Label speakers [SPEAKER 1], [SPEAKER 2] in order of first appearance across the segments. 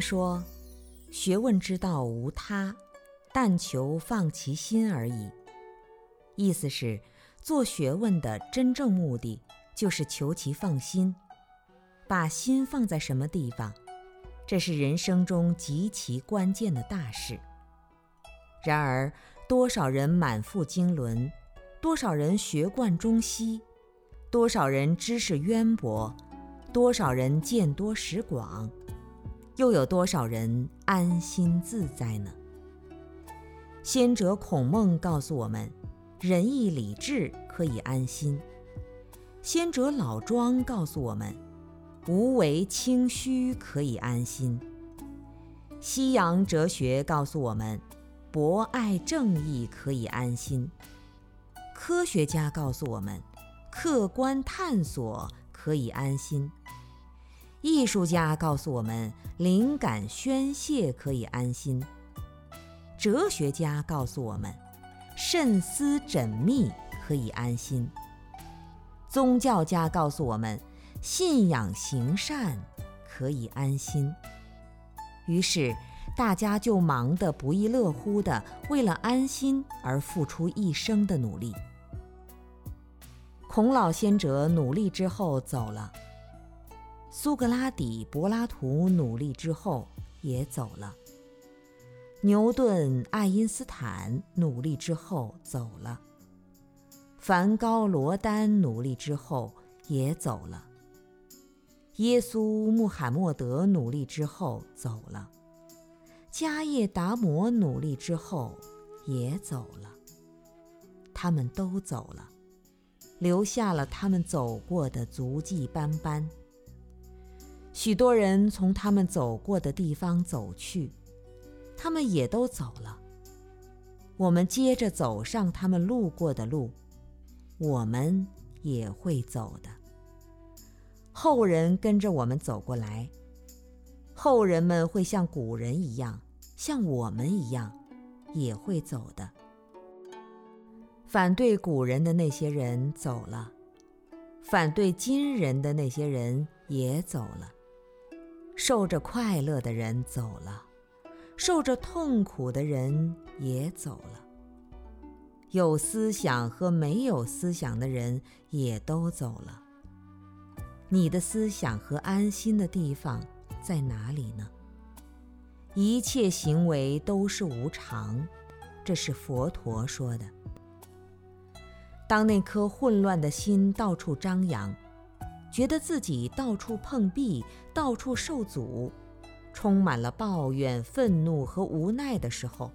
[SPEAKER 1] 说：“学问之道无他，但求放其心而已。”意思是，做学问的真正目的就是求其放心。把心放在什么地方，这是人生中极其关键的大事。然而，多少人满腹经纶，多少人学贯中西，多少人知识渊博，多少人见多识广，又有多少人安心自在呢？先哲孔孟告诉我们，仁义礼智可以安心；先哲老庄告诉我们。无为清虚可以安心。西洋哲学告诉我们，博爱正义可以安心。科学家告诉我们，客观探索可以安心。艺术家告诉我们，灵感宣泄可以安心。哲学家告诉我们，慎思缜密可以安心。宗教家告诉我们。信仰行善可以安心，于是大家就忙得不亦乐乎的，为了安心而付出一生的努力。孔老先哲努力之后走了，苏格拉底、柏拉图努力之后也走了，牛顿、爱因斯坦努力之后走了，梵高、罗丹努力之后也走了。耶稣、穆罕默德努力之后走了，迦叶达摩努力之后也走了。他们都走了，留下了他们走过的足迹斑斑。许多人从他们走过的地方走去，他们也都走了。我们接着走上他们路过的路，我们也会走的。后人跟着我们走过来，后人们会像古人一样，像我们一样，也会走的。反对古人的那些人走了，反对今人的那些人也走了。受着快乐的人走了，受着痛苦的人也走了。有思想和没有思想的人也都走了。你的思想和安心的地方在哪里呢？一切行为都是无常，这是佛陀说的。当那颗混乱的心到处张扬，觉得自己到处碰壁、到处受阻，充满了抱怨、愤怒和无奈的时候，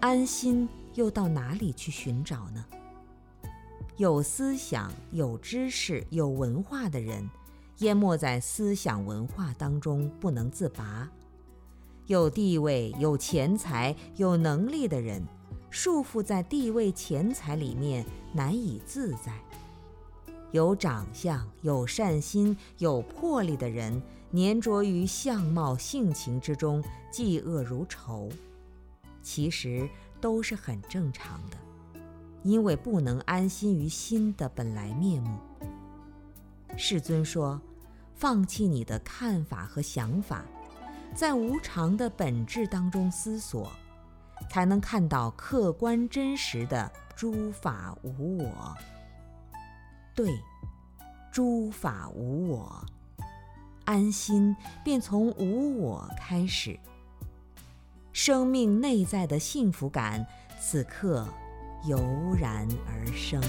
[SPEAKER 1] 安心又到哪里去寻找呢？有思想、有知识、有文化的人，淹没在思想文化当中不能自拔；有地位、有钱财、有能力的人，束缚在地位、钱财里面难以自在；有长相、有善心、有魄力的人，粘着于相貌、性情之中，嫉恶如仇。其实都是很正常的。因为不能安心于心的本来面目，世尊说：“放弃你的看法和想法，在无常的本质当中思索，才能看到客观真实的诸法无我。”对，诸法无我，安心便从无我开始。生命内在的幸福感，此刻。油然而生。